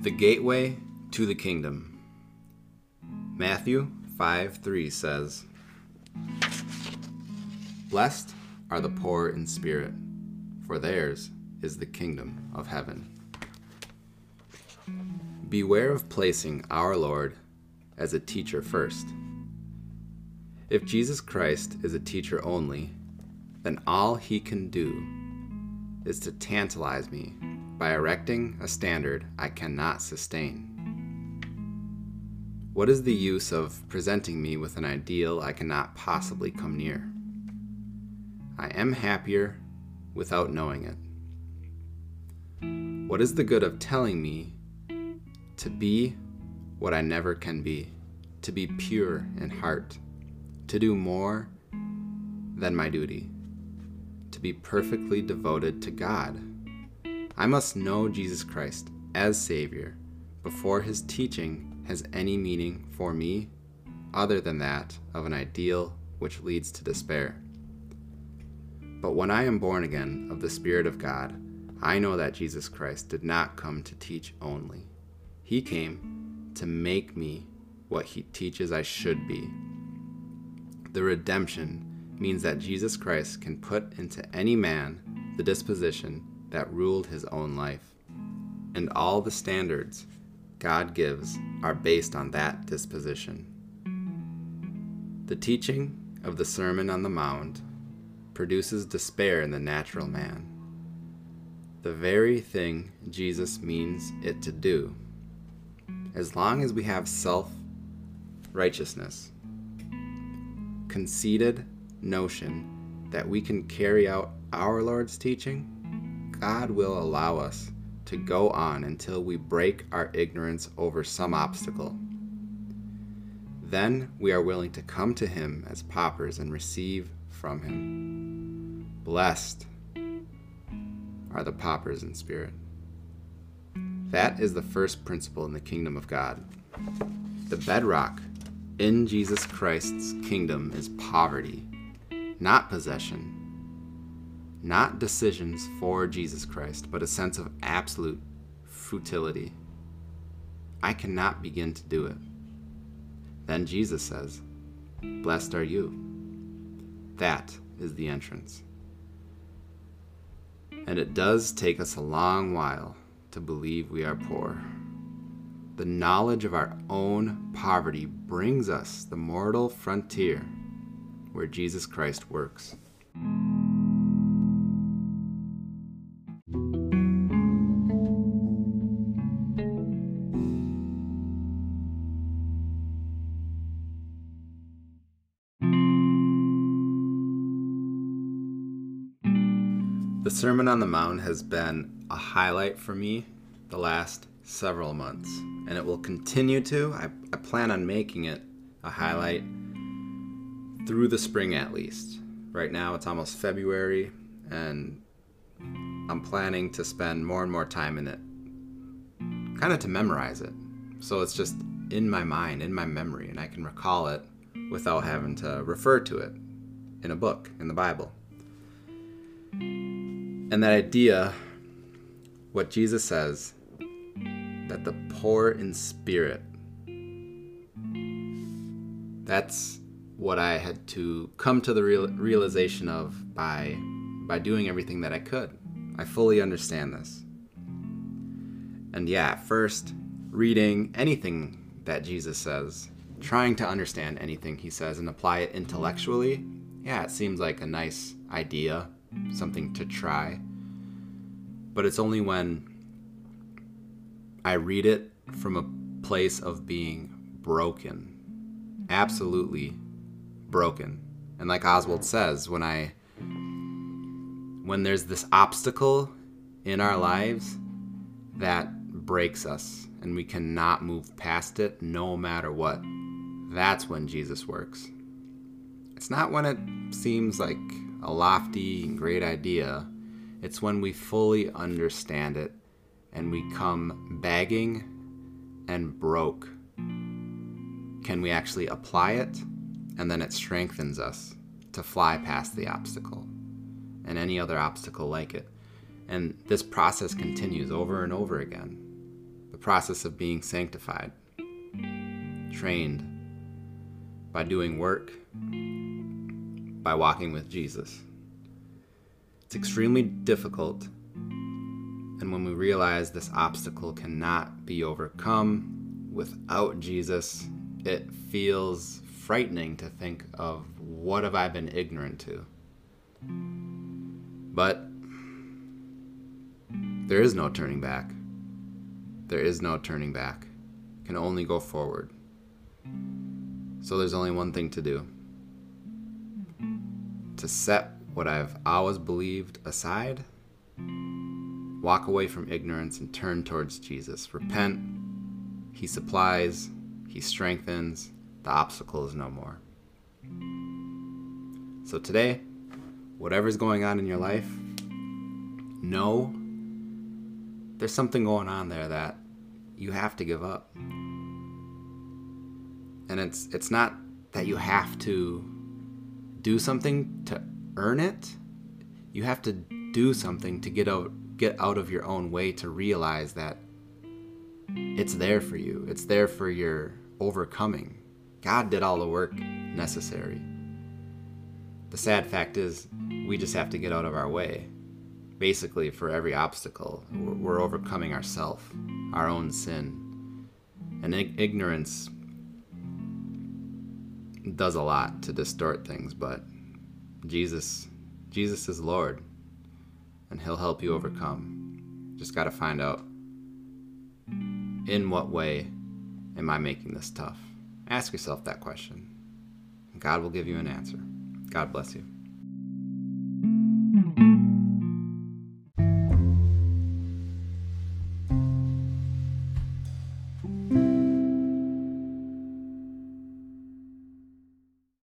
The gateway to the kingdom. Matthew 5 3 says, Blessed are the poor in spirit, for theirs is the kingdom of heaven. Beware of placing our Lord as a teacher first. If Jesus Christ is a teacher only, then all he can do is to tantalize me by erecting a standard I cannot sustain. What is the use of presenting me with an ideal I cannot possibly come near? I am happier without knowing it. What is the good of telling me to be what I never can be, to be pure in heart, to do more than my duty, to be perfectly devoted to God? I must know Jesus Christ as Savior before His teaching has any meaning for me other than that of an ideal which leads to despair. But when I am born again of the Spirit of God, I know that Jesus Christ did not come to teach only. He came to make me what He teaches I should be. The redemption means that Jesus Christ can put into any man the disposition that ruled his own life. And all the standards God gives are based on that disposition. The teaching of the Sermon on the Mount produces despair in the natural man, the very thing Jesus means it to do. As long as we have self righteousness, conceited notion that we can carry out our Lord's teaching, God will allow us to go on until we break our ignorance over some obstacle. Then we are willing to come to Him as paupers and receive from Him. Blessed are the paupers in spirit. That is the first principle in the kingdom of God. The bedrock in Jesus Christ's kingdom is poverty, not possession not decisions for Jesus Christ, but a sense of absolute futility. I cannot begin to do it. Then Jesus says, Blessed are you. That is the entrance. And it does take us a long while to believe we are poor. The knowledge of our own poverty brings us the mortal frontier where Jesus Christ works. The Sermon on the Mount has been a highlight for me the last several months, and it will continue to. I, I, plan on making it a highlight through the spring at least. Right now it's almost February, and I'm planning to spend more and more time in it, kind of to memorize it. So it's just in my mind, in my memory, and I can recall it without having to refer to it in a book, in the Bible. And that idea, what Jesus says, that the poor in spirit, that's what I had to come to the real, realization of by by doing everything that I could. I fully understand this. And yeah, first reading anything that Jesus says, trying to understand anything he says and apply it intellectually, yeah, it seems like a nice idea something to try. But it's only when I read it from a place of being broken, absolutely broken. And like Oswald says, when I when there's this obstacle in our lives that breaks us and we cannot move past it no matter what, that's when Jesus works. It's not when it seems like a lofty and great idea. It's when we fully understand it and we come begging and broke. Can we actually apply it? And then it strengthens us to fly past the obstacle and any other obstacle like it. And this process continues over and over again. the process of being sanctified, trained by doing work, by walking with Jesus. It's extremely difficult, and when we realize this obstacle cannot be overcome without Jesus, it feels frightening to think of what have I been ignorant to. But there is no turning back. There is no turning back. Can only go forward. So there's only one thing to do to set what I've always believed aside, walk away from ignorance, and turn towards Jesus. Repent. He supplies, He strengthens, the obstacle is no more. So today, whatever's going on in your life, know there's something going on there that you have to give up. And it's it's not that you have to do something to earn it. You have to do something to get out get out of your own way to realize that it's there for you. It's there for your overcoming. God did all the work necessary. The sad fact is, we just have to get out of our way basically for every obstacle we're overcoming ourself our own sin and ignorance does a lot to distort things but jesus jesus is lord and he'll help you overcome. Just got to find out in what way am i making this tough? Ask yourself that question. God will give you an answer. God bless you